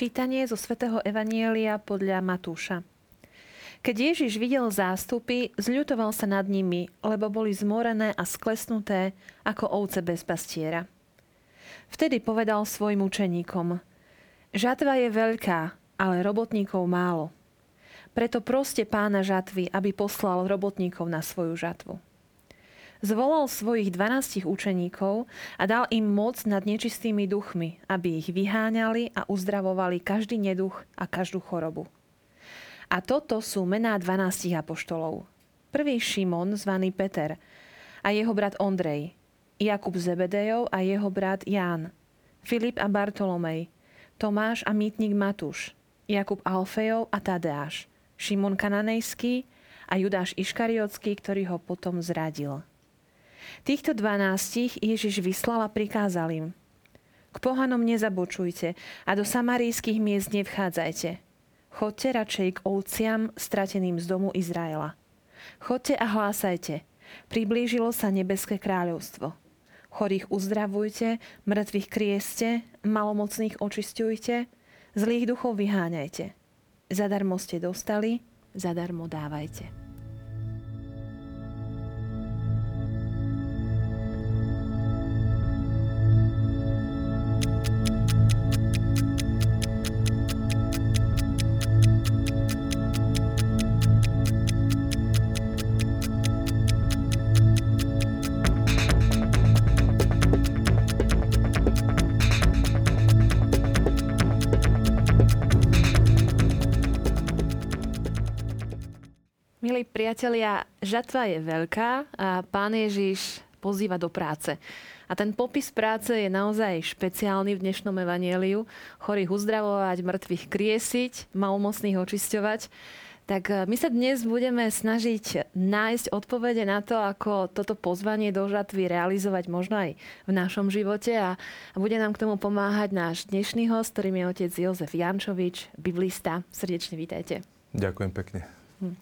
Čítanie zo svätého Evanielia podľa Matúša. Keď Ježiš videl zástupy, zľutoval sa nad nimi, lebo boli zmorené a sklesnuté ako ovce bez pastiera. Vtedy povedal svojim učeníkom, Žatva je veľká, ale robotníkov málo. Preto proste pána žatvy, aby poslal robotníkov na svoju žatvu zvolal svojich dvanástich učeníkov a dal im moc nad nečistými duchmi, aby ich vyháňali a uzdravovali každý neduch a každú chorobu. A toto sú mená dvanástich apoštolov. Prvý Šimon, zvaný Peter, a jeho brat Ondrej, Jakub Zebedejov a jeho brat Ján, Filip a Bartolomej, Tomáš a mýtnik Matúš, Jakub Alfejov a Tadeáš, Šimon Kananejský a Judáš Iškariotský, ktorý ho potom zradil. Týchto dvanástich Ježiš vyslal a prikázal im. K pohanom nezabočujte a do samarijských miest nevchádzajte. Chodte radšej k ovciam strateným z domu Izraela. Chodte a hlásajte. Priblížilo sa nebeské kráľovstvo. Chorých uzdravujte, mŕtvych krieste, malomocných očistujte, zlých duchov vyháňajte. Zadarmo ste dostali, zadarmo dávajte. Priatelia, žatva je veľká a pán Ježiš pozýva do práce. A ten popis práce je naozaj špeciálny v dnešnom evanieliu. Chorých uzdravovať, mŕtvych kriesiť, malomocných očisťovať. Tak e, my sa dnes budeme snažiť nájsť odpovede na to, ako toto pozvanie do žatvy realizovať možno aj v našom živote a bude nám k tomu pomáhať náš dnešný host, ktorým je otec Jozef Jančovič, biblista. Srdečne vítajte. Ďakujem pekne. Hm.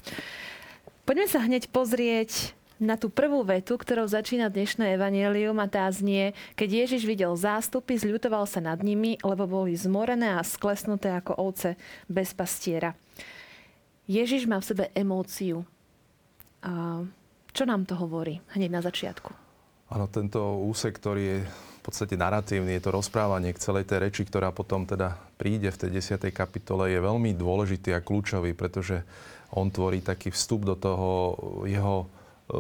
Poďme sa hneď pozrieť na tú prvú vetu, ktorou začína dnešné evanielium a tá znie, keď Ježiš videl zástupy, zľutoval sa nad nimi, lebo boli zmorené a sklesnuté ako ovce bez pastiera. Ježiš má v sebe emóciu. A čo nám to hovorí hneď na začiatku? Áno, tento úsek, ktorý je v podstate naratívny, je to rozprávanie k celej tej reči, ktorá potom teda príde v tej 10. kapitole, je veľmi dôležitý a kľúčový, pretože on tvorí taký vstup do toho jeho e,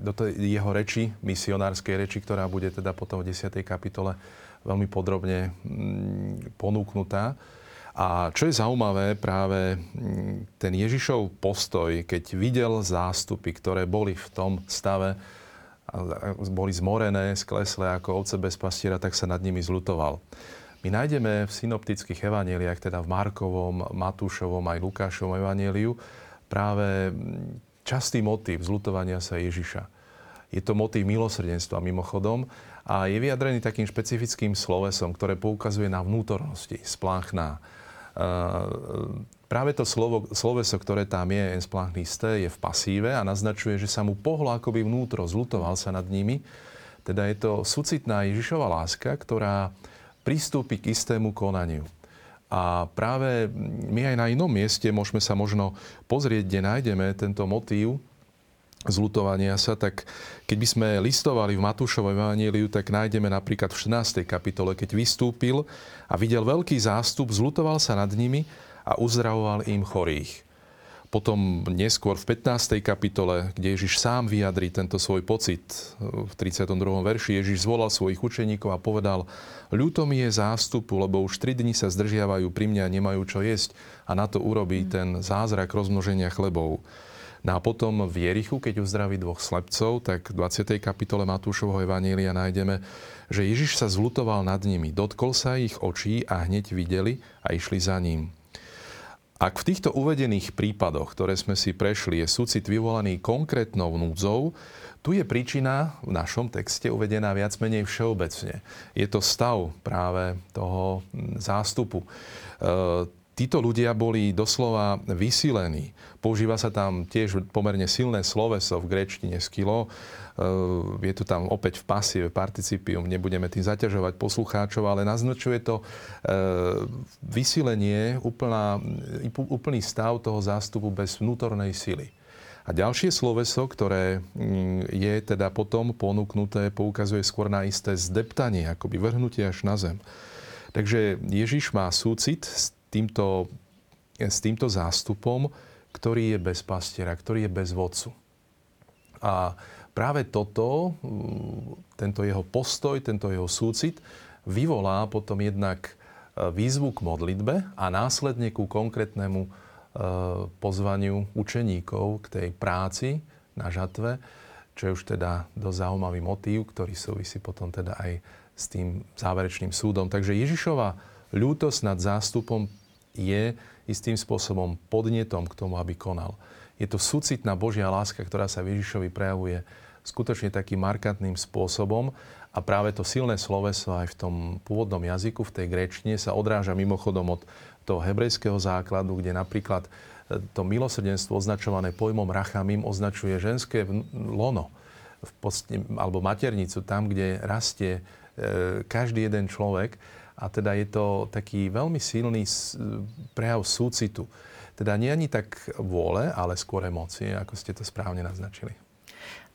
do tej jeho reči, misionárskej reči, ktorá bude teda potom v 10. kapitole veľmi podrobne mm, ponúknutá. A čo je zaujímavé, práve mm, ten Ježišov postoj, keď videl zástupy, ktoré boli v tom stave, boli zmorené, skleslé ako ovce bez pastiera, tak sa nad nimi zlutoval. My nájdeme v synoptických evaneliách, teda v Markovom, Matúšovom aj Lukášovom evaneliu, práve častý motív zlutovania sa Ježiša. Je to motív milosrdenstva mimochodom a je vyjadrený takým špecifickým slovesom, ktoré poukazuje na vnútornosti, spláchná. Práve to slovo, sloveso, ktoré tam je, spláchnisté, je v pasíve a naznačuje, že sa mu pohlo akoby vnútro, zlutoval sa nad nimi. Teda je to sucitná Ježišova láska, ktorá pristúpi k istému konaniu. A práve my aj na inom mieste môžeme sa možno pozrieť, kde nájdeme tento motív zlutovania sa, tak keď by sme listovali v Matúšovom evaníliu, tak nájdeme napríklad v 14. kapitole, keď vystúpil a videl veľký zástup, zlutoval sa nad nimi a uzdravoval im chorých. Potom neskôr v 15. kapitole, kde Ježiš sám vyjadrí tento svoj pocit, v 32. verši Ježiš zvolal svojich učeníkov a povedal, ľúto mi je zástupu, lebo už 3 dni sa zdržiavajú pri mňa a nemajú čo jesť a na to urobí mm. ten zázrak rozmnoženia chlebov. No a potom v Jerichu, keď uzdraví dvoch slepcov, tak v 20. kapitole Matúšovho Evanília nájdeme, že Ježiš sa zlutoval nad nimi, dotkol sa ich očí a hneď videli a išli za ním. Ak v týchto uvedených prípadoch, ktoré sme si prešli, je súcit vyvolaný konkrétnou núdzou, tu je príčina v našom texte uvedená viac menej všeobecne. Je to stav práve toho zástupu. E, títo ľudia boli doslova vysílení. Používa sa tam tiež pomerne silné sloveso v grečtine skilo. Je to tam opäť v pasíve, participium, nebudeme tým zaťažovať poslucháčov, ale naznačuje to vysílenie, úplná, úplný stav toho zástupu bez vnútornej sily. A ďalšie sloveso, ktoré mm, je teda potom ponúknuté, poukazuje skôr na isté zdeptanie, akoby vrhnutie až na zem. Takže Ježiš má súcit týmto, s týmto zástupom, ktorý je bez pastiera, ktorý je bez vodcu. A práve toto, mm, tento jeho postoj, tento jeho súcit vyvolá potom jednak e, výzvu k modlitbe a následne ku konkrétnemu Eh, pozvaniu učeníkov k tej práci na žatve, čo je už teda dosť zaujímavý motív, ktorý súvisí potom teda aj s tým záverečným súdom. Takže Ježišova ľútosť nad zástupom je istým spôsobom podnetom k tomu, aby konal. Je to súcitná Božia láska, ktorá sa Ježišovi prejavuje skutočne takým markantným spôsobom a práve to silné sloveso aj v tom pôvodnom jazyku, v tej gréčtine sa odráža mimochodom od toho hebrejského základu, kde napríklad e, to milosrdenstvo označované pojmom rachamim označuje ženské lono v post- alebo maternicu, tam, kde rastie e, každý jeden človek. A teda je to taký veľmi silný prejav súcitu. Teda nie ani tak vôle, ale skôr emócie, ako ste to správne naznačili.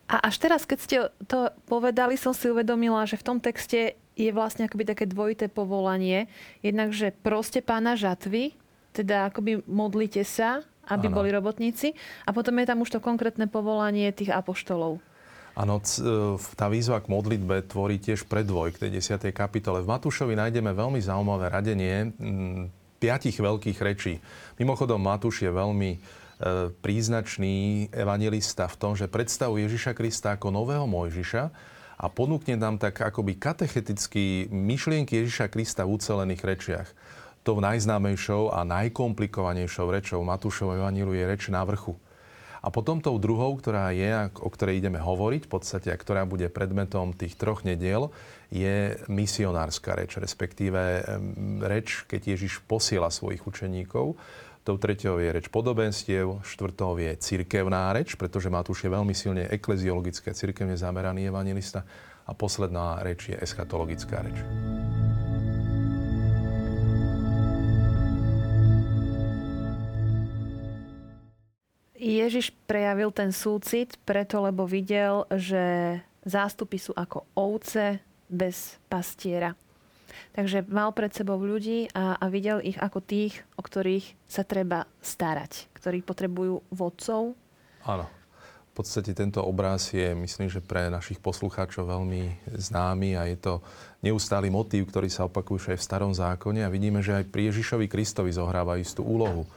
A až teraz, keď ste to povedali, som si uvedomila, že v tom texte je vlastne akoby také dvojité povolanie. Jednak, že proste pána žatvy, teda akoby modlite sa, aby ano. boli robotníci. A potom je tam už to konkrétne povolanie tých apoštolov. Áno, e, tá výzva k modlitbe tvorí tiež predvoj k tej 10. kapitole. V Matúšovi nájdeme veľmi zaujímavé radenie piatich veľkých rečí. Mimochodom, Matúš je veľmi E, príznačný evangelista v tom, že predstavuje Ježiša Krista ako nového Mojžiša a ponúkne nám tak akoby katecheticky myšlienky Ježiša Krista v ucelených rečiach. To najznámejšou a najkomplikovanejšou rečou Matúšov evaníliu je reč na vrchu. A potom tou druhou, ktorá je, o ktorej ideme hovoriť, v podstate, a ktorá bude predmetom tých troch nediel, je misionárska reč, respektíve reč, keď Ježiš posiela svojich učeníkov Tou treťou je reč podobenstiev, štvrtou je cirkevná reč, pretože Matúš je veľmi silne ekleziologické, cirkevne zameraný evangelista. A posledná reč je eschatologická reč. Ježiš prejavil ten súcit preto, lebo videl, že zástupy sú ako ovce bez pastiera. Takže mal pred sebou ľudí a, a videl ich ako tých, o ktorých sa treba starať, ktorí potrebujú vodcov. Áno. V podstate tento obraz je, myslím, že pre našich poslucháčov veľmi známy a je to neustály motív, ktorý sa opakuje aj v starom zákone a vidíme, že aj pri Ježišovi Kristovi zohráva istú úlohu.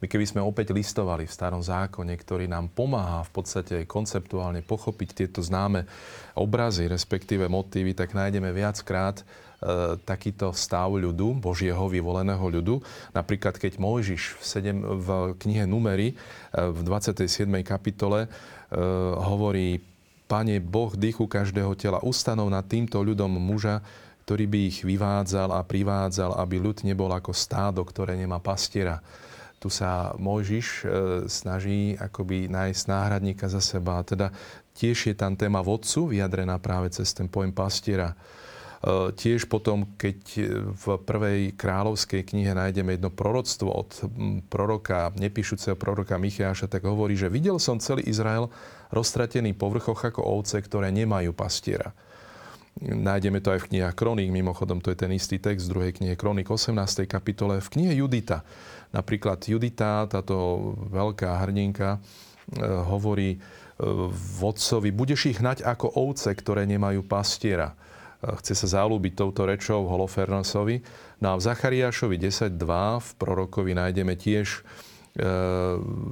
My keby sme opäť listovali v starom zákone, ktorý nám pomáha v podstate konceptuálne pochopiť tieto známe obrazy, respektíve motívy, tak nájdeme viackrát E, takýto stav ľudu, Božieho vyvoleného ľudu. Napríklad, keď Mojžiš v, sedem, v knihe Numery e, v 27. kapitole e, hovorí Pane Boh dýchu každého tela, ustanov nad týmto ľudom muža, ktorý by ich vyvádzal a privádzal, aby ľud nebol ako stádo, ktoré nemá pastiera. Tu sa Mojžiš snaží akoby nájsť náhradníka za seba. Teda tiež je tam téma vodcu vyjadrená práve cez ten pojem pastiera. E, tiež potom, keď v prvej kráľovskej knihe nájdeme jedno proroctvo od proroka, nepíšuceho proroka Michiáša, tak hovorí, že videl som celý Izrael roztratený po vrchoch ako ovce, ktoré nemajú pastiera. Nájdeme to aj v knihách Kroník, mimochodom to je ten istý text v druhej knihe Kroník 18. kapitole. V knihe Judita, napríklad Judita, táto veľká hrdinka, e, hovorí e, vodcovi, budeš ich hnať ako ovce, ktoré nemajú pastiera chce sa zalúbiť touto rečou Holofernosovi. No a v Zachariášovi 10.2 v prorokovi nájdeme tiež e,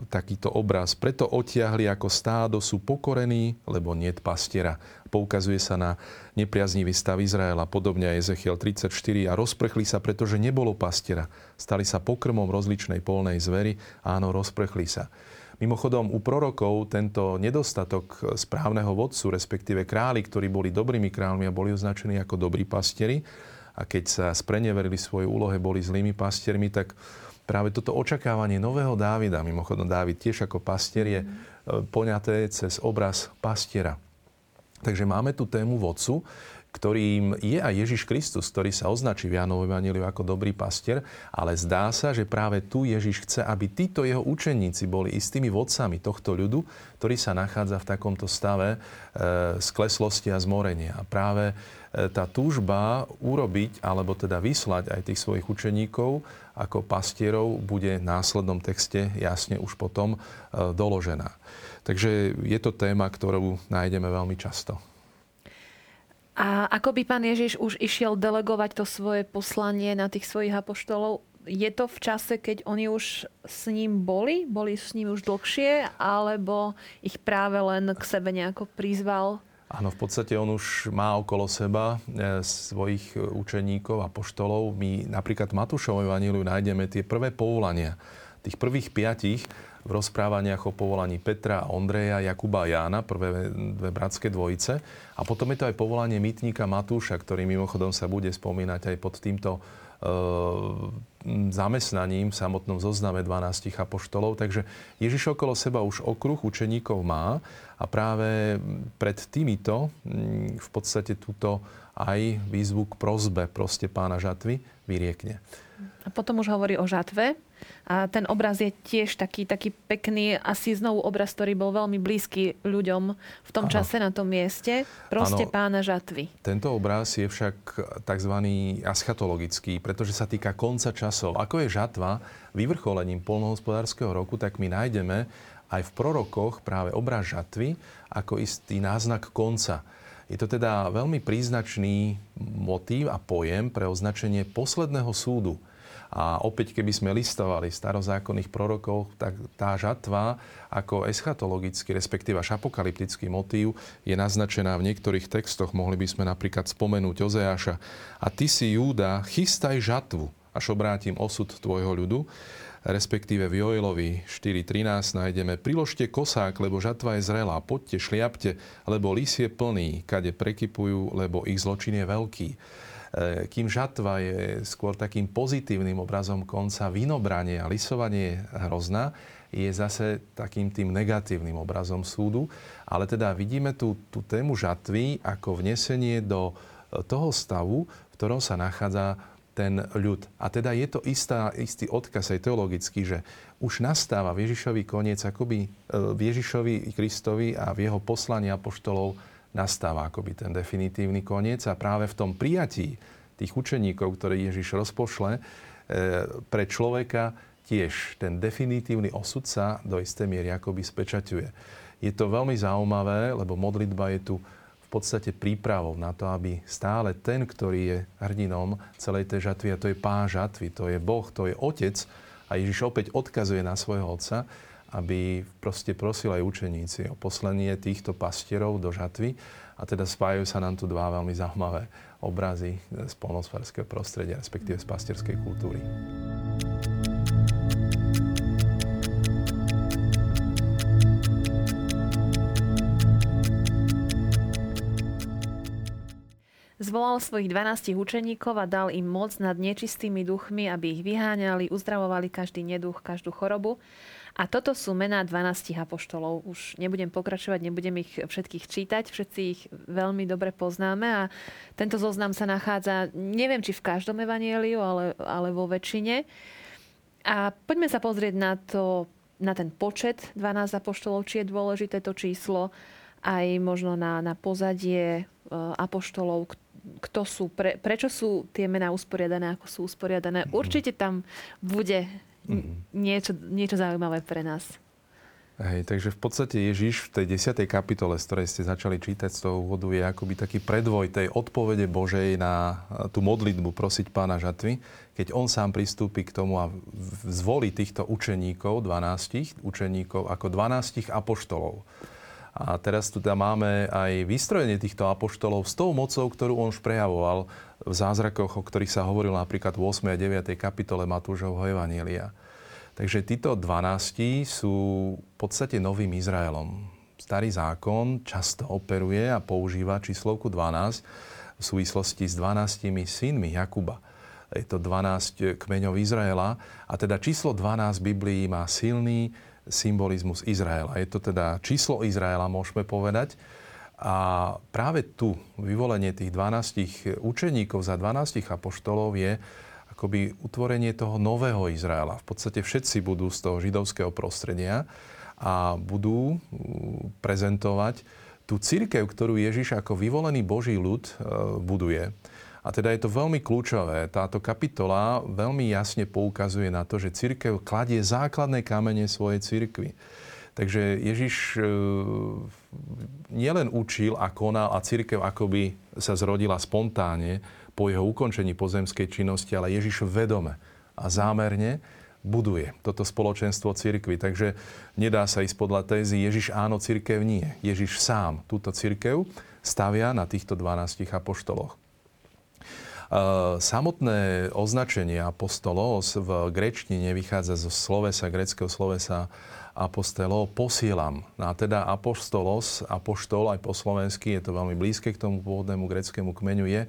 takýto obraz. Preto otiahli ako stádo, sú pokorení, lebo niet pastiera. Poukazuje sa na nepriaznivý stav Izraela, podobne aj Ezechiel 34 a rozprchli sa, pretože nebolo pastiera. Stali sa pokrmom rozličnej polnej zvery, áno, rozprchli sa. Mimochodom, u prorokov tento nedostatok správneho vodcu, respektíve králi, ktorí boli dobrými kráľmi a boli označení ako dobrí pastieri, a keď sa spreneverili svojej úlohe, boli zlými pastiermi, tak práve toto očakávanie nového Dávida, mimochodom Dávid tiež ako pastier je mm. poňaté cez obraz pastiera. Takže máme tu tému vodcu, ktorým je aj Ježiš Kristus, ktorý sa označí v Jánovom ako dobrý pastier, ale zdá sa, že práve tu Ježiš chce, aby títo jeho učeníci boli istými vodcami tohto ľudu, ktorý sa nachádza v takomto stave e, skleslosti a zmorenia. A práve e, tá túžba urobiť, alebo teda vyslať aj tých svojich učeníkov ako pastierov bude v následnom texte jasne už potom e, doložená. Takže je to téma, ktorú nájdeme veľmi často. A ako by pán Ježiš už išiel delegovať to svoje poslanie na tých svojich apoštolov? Je to v čase, keď oni už s ním boli? Boli s ním už dlhšie? Alebo ich práve len k sebe nejako prizval? Áno, v podstate on už má okolo seba e, svojich učeníkov a poštolov. My napríklad v Matúšovom evaníliu nájdeme tie prvé povolania. Tých prvých piatich v rozprávaniach o povolaní Petra, Ondreja, Jakuba a Jána, prvé dve bratské dvojice. A potom je to aj povolanie mytníka Matúša, ktorý mimochodom sa bude spomínať aj pod týmto e, zamestnaním v samotnom zozname 12 apoštolov. Takže Ježiš okolo seba už okruh učeníkov má a práve pred týmito v podstate túto aj výzvu k prozbe proste pána žatvy vyriekne. A potom už hovorí o žatve. A ten obraz je tiež taký, taký pekný, asi znovu obraz, ktorý bol veľmi blízky ľuďom v tom ano. čase na tom mieste. Proste ano, pána žatvy. Tento obraz je však tzv. aschatologický, pretože sa týka konca časov. Ako je žatva vyvrcholením polnohospodárskeho roku, tak my nájdeme aj v prorokoch práve obraz žatvy ako istý náznak konca. Je to teda veľmi príznačný motív a pojem pre označenie posledného súdu. A opäť, keby sme listovali starozákonných prorokov, tak tá žatva ako eschatologický, respektíve až apokalyptický motív je naznačená v niektorých textoch. Mohli by sme napríklad spomenúť Ozeáša. A ty si, Júda, chystaj žatvu, až obrátim osud tvojho ľudu respektíve v Joelovi 4.13 nájdeme Priložte kosák, lebo žatva je zrelá, poďte, šliapte, lebo lis je plný, kade prekypujú, lebo ich zločin je veľký. E, kým žatva je skôr takým pozitívnym obrazom konca, vinobranie a lisovanie hrozná, je zase takým tým negatívnym obrazom súdu. Ale teda vidíme tú, tú tému žatvy ako vnesenie do e, toho stavu, v ktorom sa nachádza ten ľud. A teda je to istá, istý odkaz aj teologický, že už nastáva v Ježišovi koniec, akoby e, v Ježišovi Kristovi a v jeho poslaní apoštolov nastáva akoby ten definitívny koniec a práve v tom prijatí tých učeníkov, ktoré Ježiš rozpošle, e, pre človeka tiež ten definitívny osud sa do istej miery akoby spečaťuje. Je to veľmi zaujímavé, lebo modlitba je tu podstate prípravou na to, aby stále ten, ktorý je hrdinom celej tej žatvy, a to je pán žatvy, to je Boh, to je Otec, a Ježiš opäť odkazuje na svojho Otca, aby proste prosil aj učeníci o poslanie týchto pastierov do žatvy. A teda spájajú sa nám tu dva veľmi zaujímavé obrazy z polnospodárskeho prostredia, respektíve z pastierskej kultúry. Zvolal svojich 12 učeníkov a dal im moc nad nečistými duchmi, aby ich vyháňali, uzdravovali každý neduch, každú chorobu. A toto sú mená 12 apoštolov. Už nebudem pokračovať, nebudem ich všetkých čítať, všetci ich veľmi dobre poznáme a tento zoznam sa nachádza, neviem či v každom evanieliu, ale, ale vo väčšine. A poďme sa pozrieť na, to, na ten počet 12 apoštolov, či je dôležité to číslo, aj možno na, na pozadie e, apoštolov, kto sú, pre, prečo sú tie mená usporiadané, ako sú usporiadané. Určite tam bude mm-hmm. niečo, niečo zaujímavé pre nás. Hej, takže v podstate Ježiš v tej 10. kapitole, z ktorej ste začali čítať z toho úvodu, je akoby taký predvoj tej odpovede Božej na tú modlitbu prosiť pána žatvy, keď on sám pristúpi k tomu a zvolí týchto učeníkov, 12 učeníkov, ako 12 apoštolov. A teraz tu teda máme aj vystrojenie týchto apoštolov s tou mocou, ktorú on už prejavoval v zázrakoch, o ktorých sa hovorilo napríklad v 8. a 9. kapitole Matúšovho Evanielia. Takže títo 12 sú v podstate novým Izraelom. Starý zákon často operuje a používa číslovku 12 v súvislosti s 12 synmi Jakuba. je to 12 kmeňov Izraela. A teda číslo 12 v Biblii má silný symbolizmus Izraela. Je to teda číslo Izraela, môžeme povedať. A práve tu vyvolenie tých 12 učeníkov za 12 apoštolov je akoby utvorenie toho nového Izraela. V podstate všetci budú z toho židovského prostredia a budú prezentovať tú církev, ktorú Ježiš ako vyvolený Boží ľud e, buduje. A teda je to veľmi kľúčové. Táto kapitola veľmi jasne poukazuje na to, že církev kladie základné kamene svojej církvy. Takže Ježiš e, nielen učil a konal a církev akoby sa zrodila spontánne po jeho ukončení pozemskej činnosti, ale Ježiš vedome a zámerne buduje toto spoločenstvo církvy. Takže nedá sa ísť podľa tézy Ježiš áno, církev nie. Ježiš sám túto církev stavia na týchto 12 apoštoloch. Samotné označenie apostolos v grečtine vychádza zo slovesa, greckého slovesa apostolo, posielam. A teda apostolos, apoštol aj po slovensky, je to veľmi blízke k tomu pôvodnému greckému kmeňu, je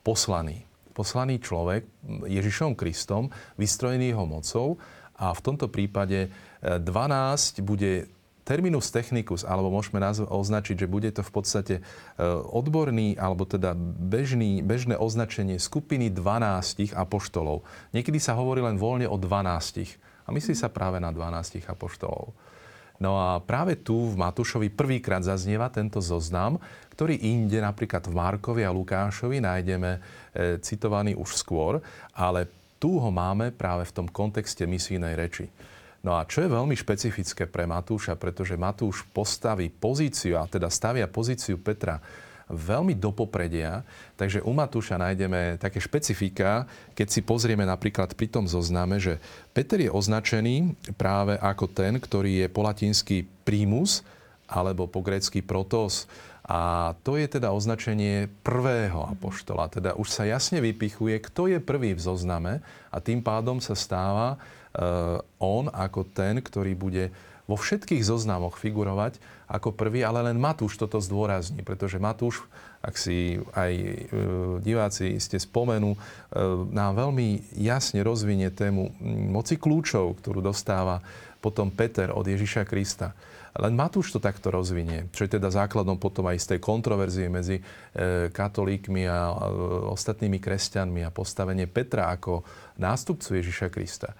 poslaný. Poslaný človek Ježišom Kristom, vystrojený jeho mocou a v tomto prípade 12 e, bude terminus technicus, alebo môžeme označiť, že bude to v podstate e, odborný, alebo teda bežný, bežné označenie skupiny 12 apoštolov. Niekedy sa hovorí len voľne o 12 a myslí sa práve na 12 apoštolov. No a práve tu v Matúšovi prvýkrát zaznieva tento zoznam, ktorý inde, napríklad v Markovi a Lukášovi, nájdeme e, citovaný už skôr, ale tu ho máme práve v tom kontexte misijnej reči. No a čo je veľmi špecifické pre Matúša, pretože Matúš postaví pozíciu, a teda stavia pozíciu Petra veľmi do popredia, takže u Matúša nájdeme také špecifika, keď si pozrieme napríklad pri tom zozname, že Peter je označený práve ako ten, ktorý je po latinsky primus, alebo po grécky protos. A to je teda označenie prvého apoštola. Teda už sa jasne vypichuje, kto je prvý v zozname a tým pádom sa stáva on ako ten, ktorý bude vo všetkých zoznamoch figurovať ako prvý, ale len Matúš toto zdôrazní, pretože Matúš, ak si aj eh, diváci ste spomenú, eh, nám veľmi jasne rozvinie tému moci kľúčov, ktorú dostáva potom Peter od Ježiša Krista. Len Matúš to takto rozvinie, čo je teda základom potom aj z tej kontroverzie medzi katolíkmi a ostatnými kresťanmi a postavenie Petra ako nástupcu Ježiša Krista.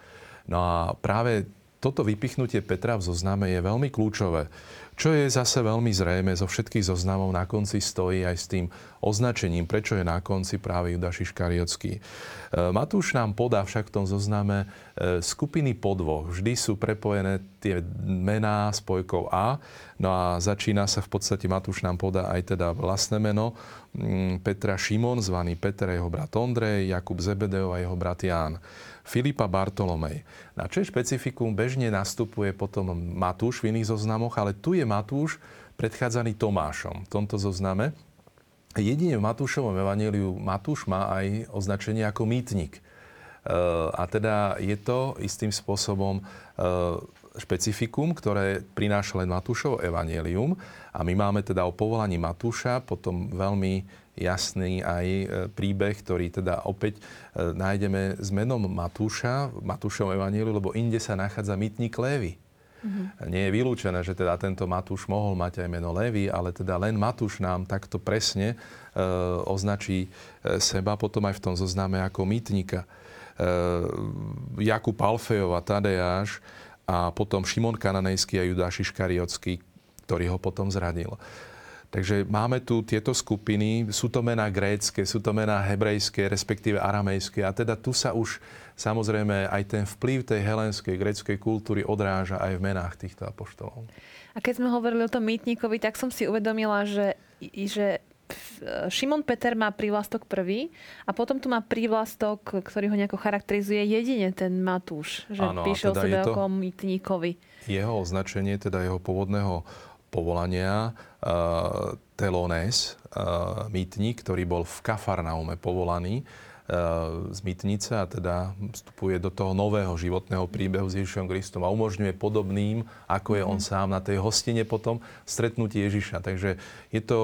No a práve toto vypichnutie Petra v zozname je veľmi kľúčové. Čo je zase veľmi zrejme, zo všetkých zoznamov na konci stojí aj s tým označením, prečo je na konci práve Judáš Iškariotský. E, Matúš nám podá však v tom zozname e, skupiny podvoch. Vždy sú prepojené tie mená spojkou A. No a začína sa v podstate, Matúš nám podá aj teda vlastné meno mm, Petra Šimon, zvaný Peter, jeho brat Ondrej, Jakub Zebedeo a jeho brat Ján. Filipa Bartolomej. Na čo špecifikum? Bežne nastupuje potom Matúš v iných zoznamoch, ale tu je Matúš predchádzaný Tomášom v tomto zozname. Jedine v Matúšovom evaníliu Matúš má aj označenie ako mýtnik. E, a teda je to istým spôsobom e, špecifikum, ktoré prináša len Matúšov evanílium. A my máme teda o povolaní Matúša potom veľmi jasný aj e, príbeh, ktorý teda opäť e, nájdeme s menom Matúša, Matúšom Evanielu, lebo inde sa nachádza mytník Lévy. Mm-hmm. Nie je vylúčené, že teda tento Matúš mohol mať aj meno Lévy, ale teda len Matúš nám takto presne e, označí e, seba potom aj v tom zozname ako mytníka. E, Jakub Alfejova, Tadeáš a potom Šimon Kananejský a Judáš Iškariotský, ktorý ho potom zradil. Takže máme tu tieto skupiny, sú to mená grécké, sú to mená hebrejské, respektíve aramejské. A teda tu sa už samozrejme aj ten vplyv tej helenskej gréckej kultúry odráža aj v menách týchto apoštolov. A keď sme hovorili o tom mýtnikovi, tak som si uvedomila, že, že Šimon Peter má prívlastok prvý a potom tu má prívlastok, ktorý ho nejako charakterizuje jedine ten Matúš, že ano, píše teda o sebe ako mýtnikovi. Jeho označenie, teda jeho pôvodného povolania uh, Telones, uh, mýtnik, ktorý bol v Kafarnaume povolaný uh, z mýtnice a teda vstupuje do toho nového životného príbehu s Ježišom Kristom a umožňuje podobným, ako je on mhm. sám na tej hostine potom stretnúť Ježiša. Takže je to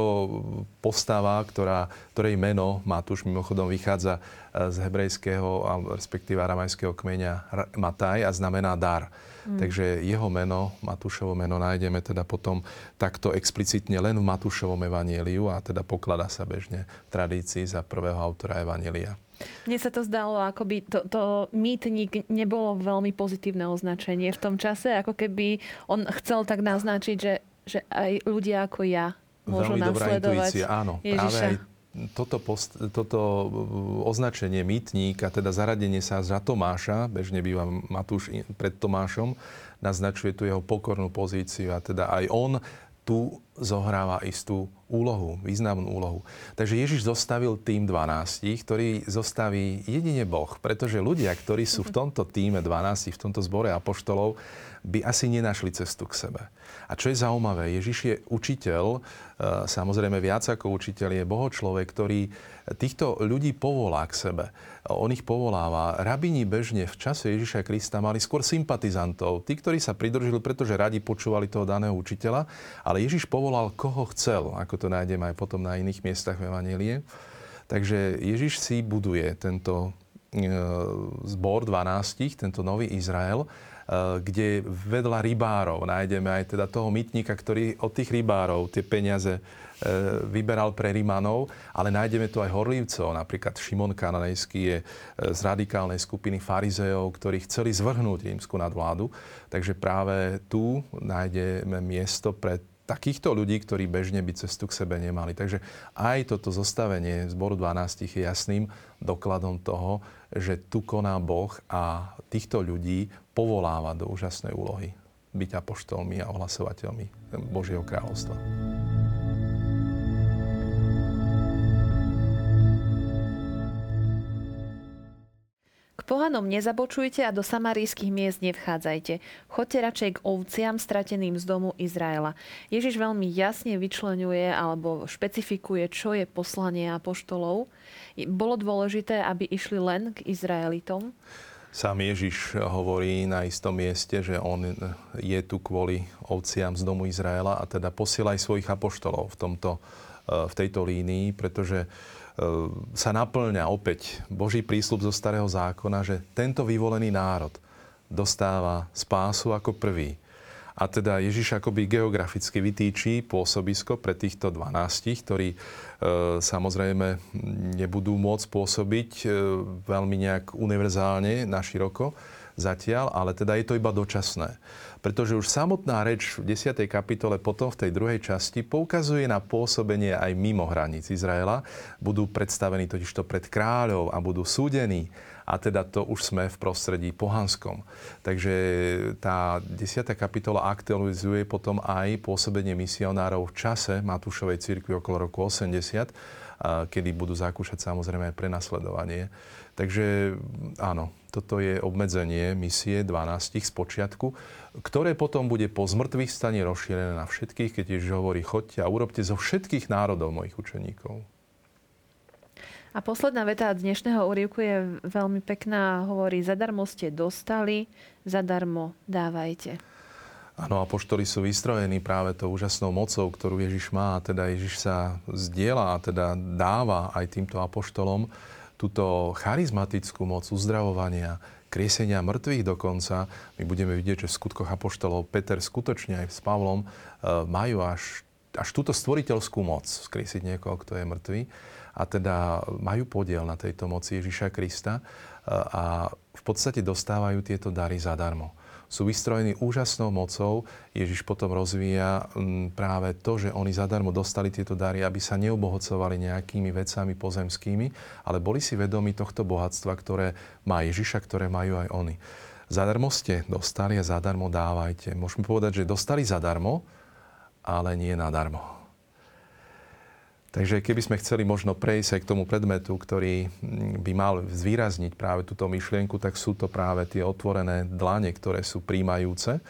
postava, ktorá, ktorej meno Matúš mimochodom vychádza z hebrejského, respektíve aramajského kmeňa Mataj a znamená dar. Mm. Takže jeho meno, Matúšovo meno, nájdeme teda potom takto explicitne len v Matúšovom evanieliu a teda poklada sa bežne v tradícii za prvého autora evanielia. Mne sa to zdalo, ako by to, to mýtnik nebolo veľmi pozitívne označenie v tom čase, ako keby on chcel tak naznačiť, že, že aj ľudia ako ja môžu Veľmi dobrá intuícia, áno. Ježiša. Práve aj toto, post, toto označenie mýtník a teda zaradenie sa za Tomáša, bežne býva Matúš pred Tomášom, naznačuje tu jeho pokornú pozíciu a teda aj on tu zohráva istú úlohu, významnú úlohu. Takže Ježiš zostavil tým 12, ktorý zostaví jedine Boh, pretože ľudia, ktorí sú v tomto týme 12, v tomto zbore apoštolov, by asi nenašli cestu k sebe. A čo je zaujímavé, Ježiš je učiteľ, e, samozrejme viac ako učiteľ je bohočlovek, ktorý týchto ľudí povolá k sebe. On ich povoláva. Rabini bežne v čase Ježiša Krista mali skôr sympatizantov. Tí, ktorí sa pridržili, pretože radi počúvali toho daného učiteľa, ale Ježiš povolal, koho chcel, ako to nájdeme aj potom na iných miestach v Evanílie. Takže Ježiš si buduje tento e, zbor 12, tento nový Izrael, kde vedľa rybárov nájdeme aj teda toho mytníka, ktorý od tých rybárov tie peniaze eh, vyberal pre Rimanov, ale nájdeme tu aj horlivcov. Napríklad Šimon Kananejský je eh, z radikálnej skupiny farizeov, ktorí chceli zvrhnúť rímsku nadvládu. Takže práve tu nájdeme miesto pre takýchto ľudí, ktorí bežne by cestu k sebe nemali. Takže aj toto zostavenie zboru 12 je jasným dokladom toho, že tu koná Boh a týchto ľudí povoláva do úžasnej úlohy byť apoštolmi a ohlasovateľmi Božieho kráľovstva. Pohanom nezabočujte a do samarijských miest nevchádzajte. Choďte radšej k ovciam strateným z domu Izraela. Ježiš veľmi jasne vyčlenuje alebo špecifikuje, čo je poslanie apoštolov. Bolo dôležité, aby išli len k Izraelitom? Sám Ježiš hovorí na istom mieste, že on je tu kvôli ovciam z domu Izraela a teda posiela aj svojich apoštolov v, tomto, e, v tejto línii, pretože e, sa naplňa opäť Boží prísľub zo Starého zákona, že tento vyvolený národ dostáva spásu ako prvý. A teda Ježiš akoby geograficky vytýči pôsobisko pre týchto 12, ktorí e, samozrejme nebudú môcť pôsobiť e, veľmi nejak univerzálne, naširoko zatiaľ, ale teda je to iba dočasné. Pretože už samotná reč v 10. kapitole potom v tej druhej časti poukazuje na pôsobenie aj mimo hraníc Izraela. Budú predstavení totižto pred kráľov a budú súdení a teda to už sme v prostredí pohanskom. Takže tá 10. kapitola aktualizuje potom aj pôsobenie misionárov v čase Matúšovej cirkvi okolo roku 80, kedy budú zakúšať samozrejme aj prenasledovanie. Takže áno, toto je obmedzenie misie 12 z počiatku, ktoré potom bude po zmrtvých stane rozšírené na všetkých, keď Ježiš hovorí, choďte a urobte zo všetkých národov mojich učeníkov. A posledná veta dnešného úrivku je veľmi pekná. Hovorí, zadarmo ste dostali, zadarmo dávajte. Áno, apoštoli sú vystrojení práve tou úžasnou mocou, ktorú Ježiš má. A teda Ježiš sa zdieľa a teda dáva aj týmto apoštolom túto charizmatickú moc uzdravovania, kriesenia mŕtvych dokonca. My budeme vidieť, že v skutkoch apoštolov Peter skutočne aj s Pavlom e, majú až, až túto stvoriteľskú moc skriesiť niekoho, kto je mŕtvý a teda majú podiel na tejto moci Ježiša Krista a v podstate dostávajú tieto dary zadarmo. Sú vystrojení úžasnou mocou. Ježiš potom rozvíja práve to, že oni zadarmo dostali tieto dary, aby sa neobohocovali nejakými vecami pozemskými, ale boli si vedomi tohto bohatstva, ktoré má Ježiša, ktoré majú aj oni. Zadarmo ste dostali a zadarmo dávajte. Môžeme povedať, že dostali zadarmo, ale nie nadarmo. Takže keby sme chceli možno prejsť aj k tomu predmetu, ktorý mm, by mal zvýrazniť práve túto myšlienku, tak sú to práve tie otvorené dlane, ktoré sú príjmajúce e,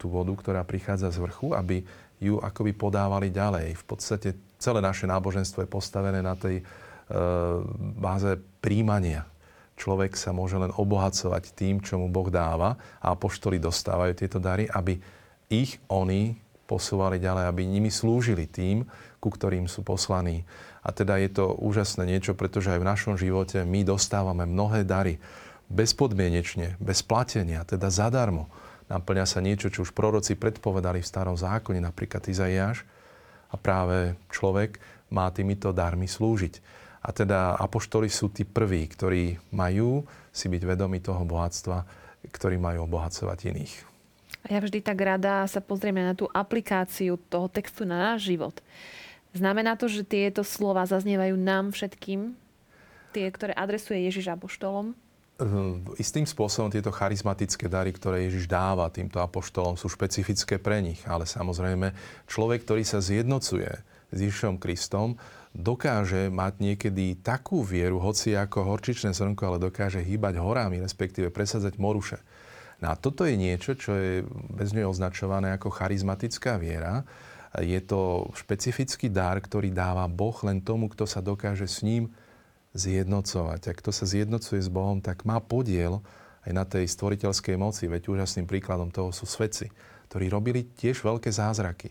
tú vodu, ktorá prichádza z vrchu, aby ju akoby podávali ďalej. V podstate celé naše náboženstvo je postavené na tej e, báze príjmania. Človek sa môže len obohacovať tým, čo mu Boh dáva a apoštoli dostávajú tieto dary, aby ich oni posúvali ďalej, aby nimi slúžili tým, ku ktorým sú poslaní. A teda je to úžasné niečo, pretože aj v našom živote my dostávame mnohé dary bezpodmienečne, bez platenia, teda zadarmo. Naplňa sa niečo, čo už proroci predpovedali v starom zákone, napríklad Izaiáš. A práve človek má týmito darmi slúžiť. A teda apoštoli sú tí prví, ktorí majú si byť vedomi toho bohatstva, ktorí majú obohacovať iných. Ja vždy tak rada sa pozrieme na tú aplikáciu toho textu na náš život. Znamená to, že tieto slova zaznievajú nám všetkým? Tie, ktoré adresuje Ježiš apoštolom? Istým spôsobom tieto charizmatické dary, ktoré Ježiš dáva týmto apoštolom, sú špecifické pre nich. Ale samozrejme, človek, ktorý sa zjednocuje s Ježišom Kristom, dokáže mať niekedy takú vieru, hoci ako horčičné zrnko, ale dokáže hýbať horami, respektíve presadzať moruše. No a toto je niečo, čo je bez nej označované ako charizmatická viera. Je to špecifický dar, ktorý dáva Boh len tomu, kto sa dokáže s ním zjednocovať. A kto sa zjednocuje s Bohom, tak má podiel aj na tej stvoriteľskej moci. Veď úžasným príkladom toho sú svedci, ktorí robili tiež veľké zázraky.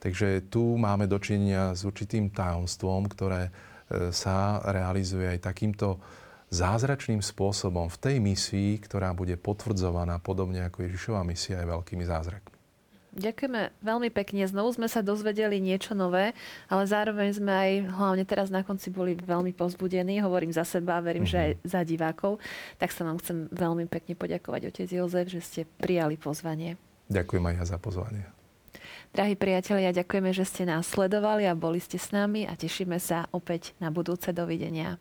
Takže tu máme dočinenia s určitým tajomstvom, ktoré e, sa realizuje aj takýmto zázračným spôsobom v tej misii, ktorá bude potvrdzovaná podobne ako Ježišova misia aj veľkými zázrakmi. Ďakujeme veľmi pekne. Znovu sme sa dozvedeli niečo nové, ale zároveň sme aj, hlavne teraz na konci, boli veľmi pozbudení. Hovorím za seba a verím, mm-hmm. že aj mhm. za divákov. Tak sa vám chcem veľmi pekne poďakovať, otec Jozef, že ste prijali pozvanie. Ďakujem aj ja za pozvanie. Drahí priatelia, ďakujeme, že ste nás sledovali a boli ste s nami a tešíme sa opäť na budúce dovidenia.